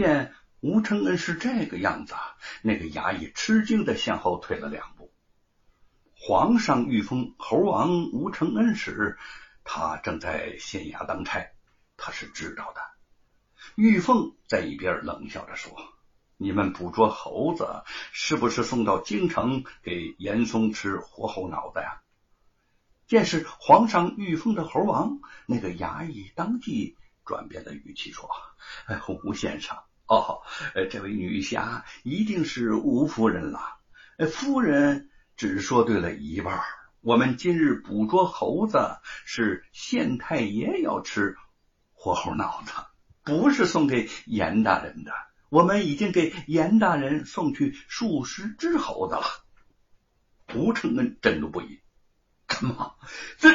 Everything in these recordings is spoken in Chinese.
见吴承恩是这个样子，那个衙役吃惊的向后退了两步。皇上御封猴王吴承恩时，他正在县衙当差，他是知道的。玉凤在一边冷笑着说：“你们捕捉猴子，是不是送到京城给严嵩吃活猴脑子呀？”见是皇上御封的猴王，那个衙役当即转变了语气说：“哎吴先生，哦，这位女侠一定是吴夫人了。夫人。”只说对了一半。我们今日捕捉猴子，是县太爷要吃活猴脑子，不是送给严大人的。我们已经给严大人送去数十只猴子了。吴承恩震怒不已：“干嘛？这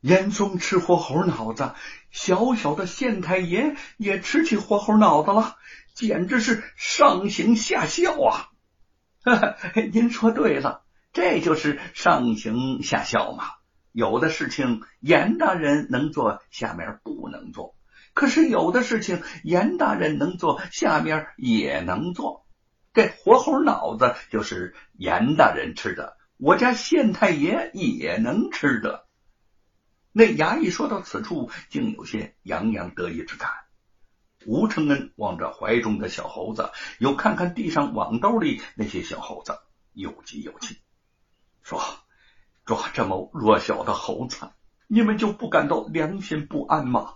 严嵩吃活猴脑子，小小的县太爷也吃起活猴脑子了，简直是上行下效啊！” 您说对了。这就是上行下效嘛。有的事情严大人能做，下面不能做；可是有的事情严大人能做，下面也能做。这活猴脑子就是严大人吃的，我家县太爷也能吃的。那衙役说到此处，竟有些洋洋得意之感。吴承恩望着怀中的小猴子，又看看地上网兜里那些小猴子，又急又气。说抓这么弱小的猴子，你们就不感到良心不安吗？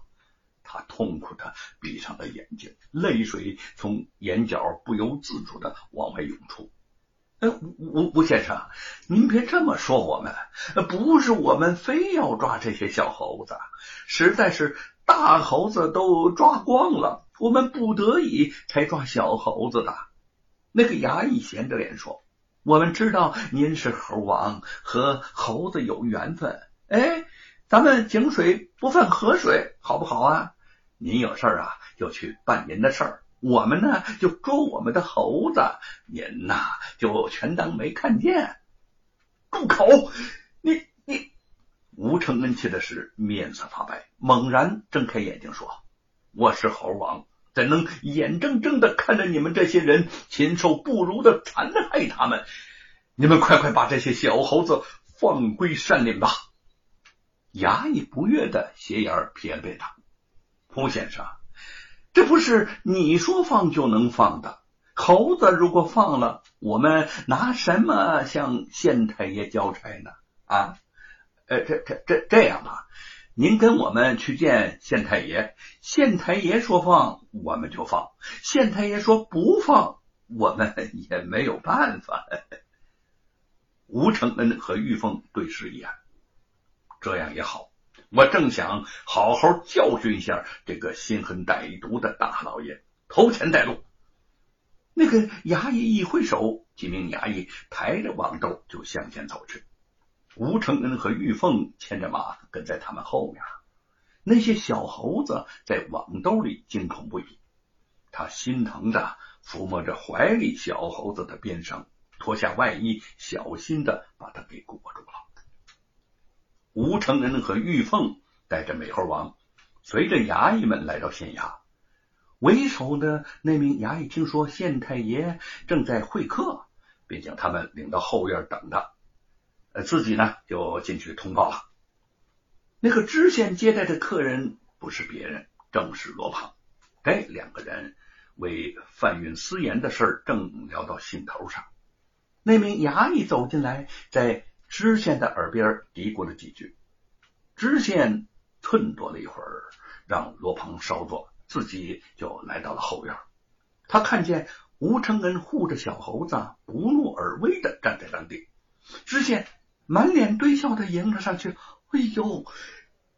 他痛苦的闭上了眼睛，泪水从眼角不由自主的往外涌出。哎，吴吴先生，您别这么说我们，不是我们非要抓这些小猴子，实在是大猴子都抓光了，我们不得已才抓小猴子的。那个衙役闲着脸说。我们知道您是猴王，和猴子有缘分。哎，咱们井水不犯河水，好不好啊？您有事啊，就去办您的事儿，我们呢就捉我们的猴子，您呐就全当没看见。住口！你你，吴承恩气的是面色发白，猛然睁开眼睛说：“我是猴王。”怎能眼睁睁的看着你们这些人禽兽不如的残害他们？你们快快把这些小猴子放归山林吧！衙役不悦的斜眼瞥了撇他，胡先生，这不是你说放就能放的。猴子如果放了，我们拿什么向县太爷交差呢？啊？呃，这这这这样吧。您跟我们去见县太爷，县太爷说放我们就放，县太爷说不放我们也没有办法。吴承恩和玉凤对视一眼，这样也好，我正想好好教训一下这个心狠歹毒的大老爷，头前带路。那个衙役一挥手，几名衙役抬着网兜就向前走去。吴承恩和玉凤牵着马跟在他们后面，那些小猴子在网兜里惊恐不已。他心疼的抚摸着怀里小猴子的鞭伤，脱下外衣，小心的把它给裹住了。吴承恩和玉凤带着美猴王，随着衙役们来到县衙。为首的那名衙役听说县太爷正在会客，便将他们领到后院等着。呃，自己呢就进去通报了。那个知县接待的客人不是别人，正是罗胖。哎，两个人为贩运私盐的事正聊到兴头上。那名衙役走进来，在知县的耳边嘀咕了几句。知县忖度了一会儿，让罗鹏稍坐，自己就来到了后院。他看见吴承恩护着小猴子，不怒而威的站在当地。知县。满脸堆笑的迎了上去。哎呦，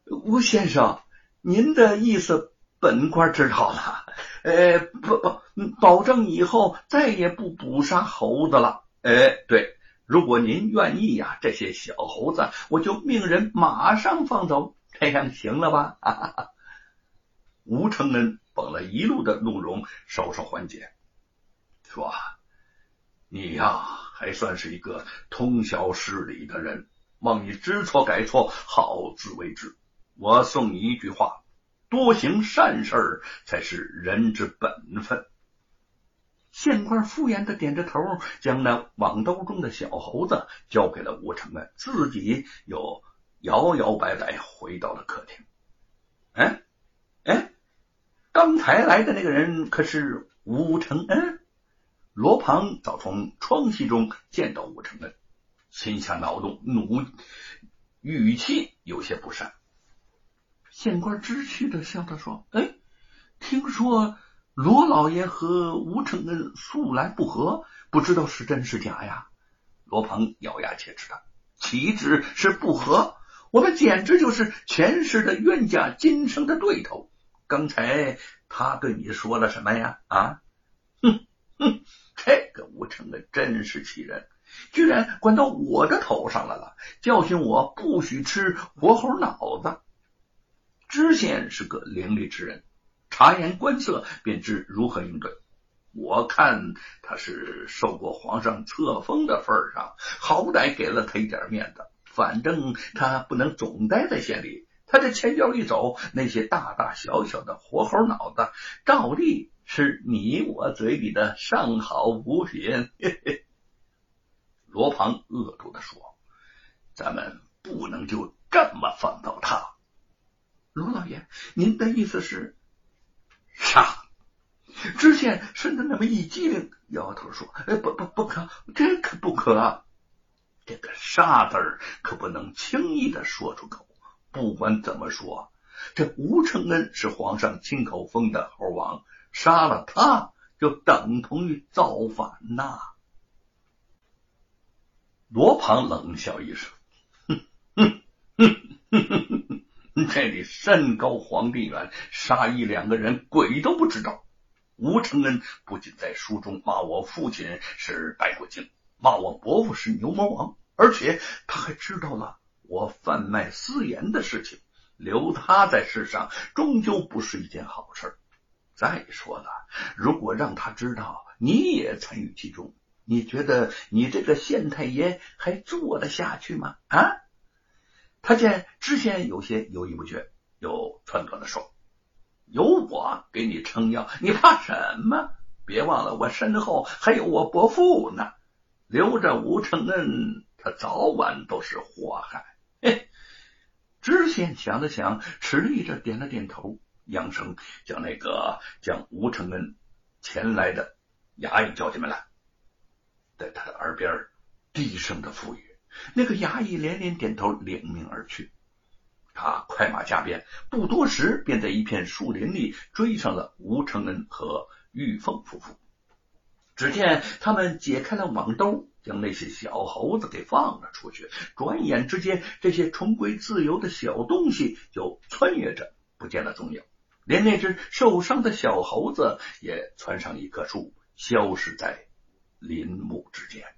吴先生，您的意思本官知道了。呃，不不，保证以后再也不捕杀猴子了。哎，对，如果您愿意呀，这些小猴子我就命人马上放走，这样行了吧？吴承恩绷了一路的怒容稍稍缓解，说：“你呀。”还算是一个通晓事理的人，望你知错改错，好自为之。我送你一句话：多行善事才是人之本分。县官敷衍的点着头，将那网兜中的小猴子交给了吴承恩，自己又摇摇摆摆回到了客厅。哎哎，刚才来的那个人可是吴承恩？罗庞早从窗隙中见到吴承恩，心下恼怒，怒语气有些不善。县官知趣的笑着说：“哎，听说罗老爷和吴承恩素来不和，不知道是真是假呀？”罗鹏咬牙切齿的：“岂止是不和，我们简直就是前世的冤家，今生的对头。刚才他对你说了什么呀？啊？哼哼，这个吴承恩真是气人，居然管到我的头上来了，教训我不许吃活猴脑子。”知县是个伶俐之人，察言观色，便知如何应对。我看他是受过皇上册封的份上，好歹给了他一点面子。反正他不能总待在县里，他这前脚一走，那些大大小小的活猴脑子，照例是你我嘴里的上好补品。嘿嘿。罗庞恶毒的说：“咱们不能就这么放走他。”罗老爷，您的意思是杀？知县身子那么一激灵，摇头说：“哎，不不不可，这可不可！这个杀字可不能轻易的说出口。不管怎么说，这吴承恩是皇上亲口封的猴王，杀了他就等同于造反呐！”罗庞冷笑一声：“哼哼哼哼哼。” 这里山高皇帝远，杀一两个人，鬼都不知道。吴承恩不仅在书中骂我父亲是白骨精，骂我伯父是牛魔王，而且他还知道了我贩卖私盐的事情。留他在世上，终究不是一件好事。再说了，如果让他知道你也参与其中，你觉得你这个县太爷还做得下去吗？啊？他见知县有些犹豫不决，又撺掇的说：“有我给你撑腰，你怕什么？别忘了我身后还有我伯父呢。留着吴承恩，他早晚都是祸害。”嘿，知县想了想，迟疑着点了点头，扬声将那个将吴承恩前来的衙役叫进门来，在他的耳边低声的赋予。那个衙役连连点头，领命而去。他快马加鞭，不多时便在一片树林里追上了吴承恩和玉凤夫妇。只见他们解开了网兜，将那些小猴子给放了出去。转眼之间，这些重归自由的小东西就穿越着不见了踪影，连那只受伤的小猴子也窜上一棵树，消失在林木之间。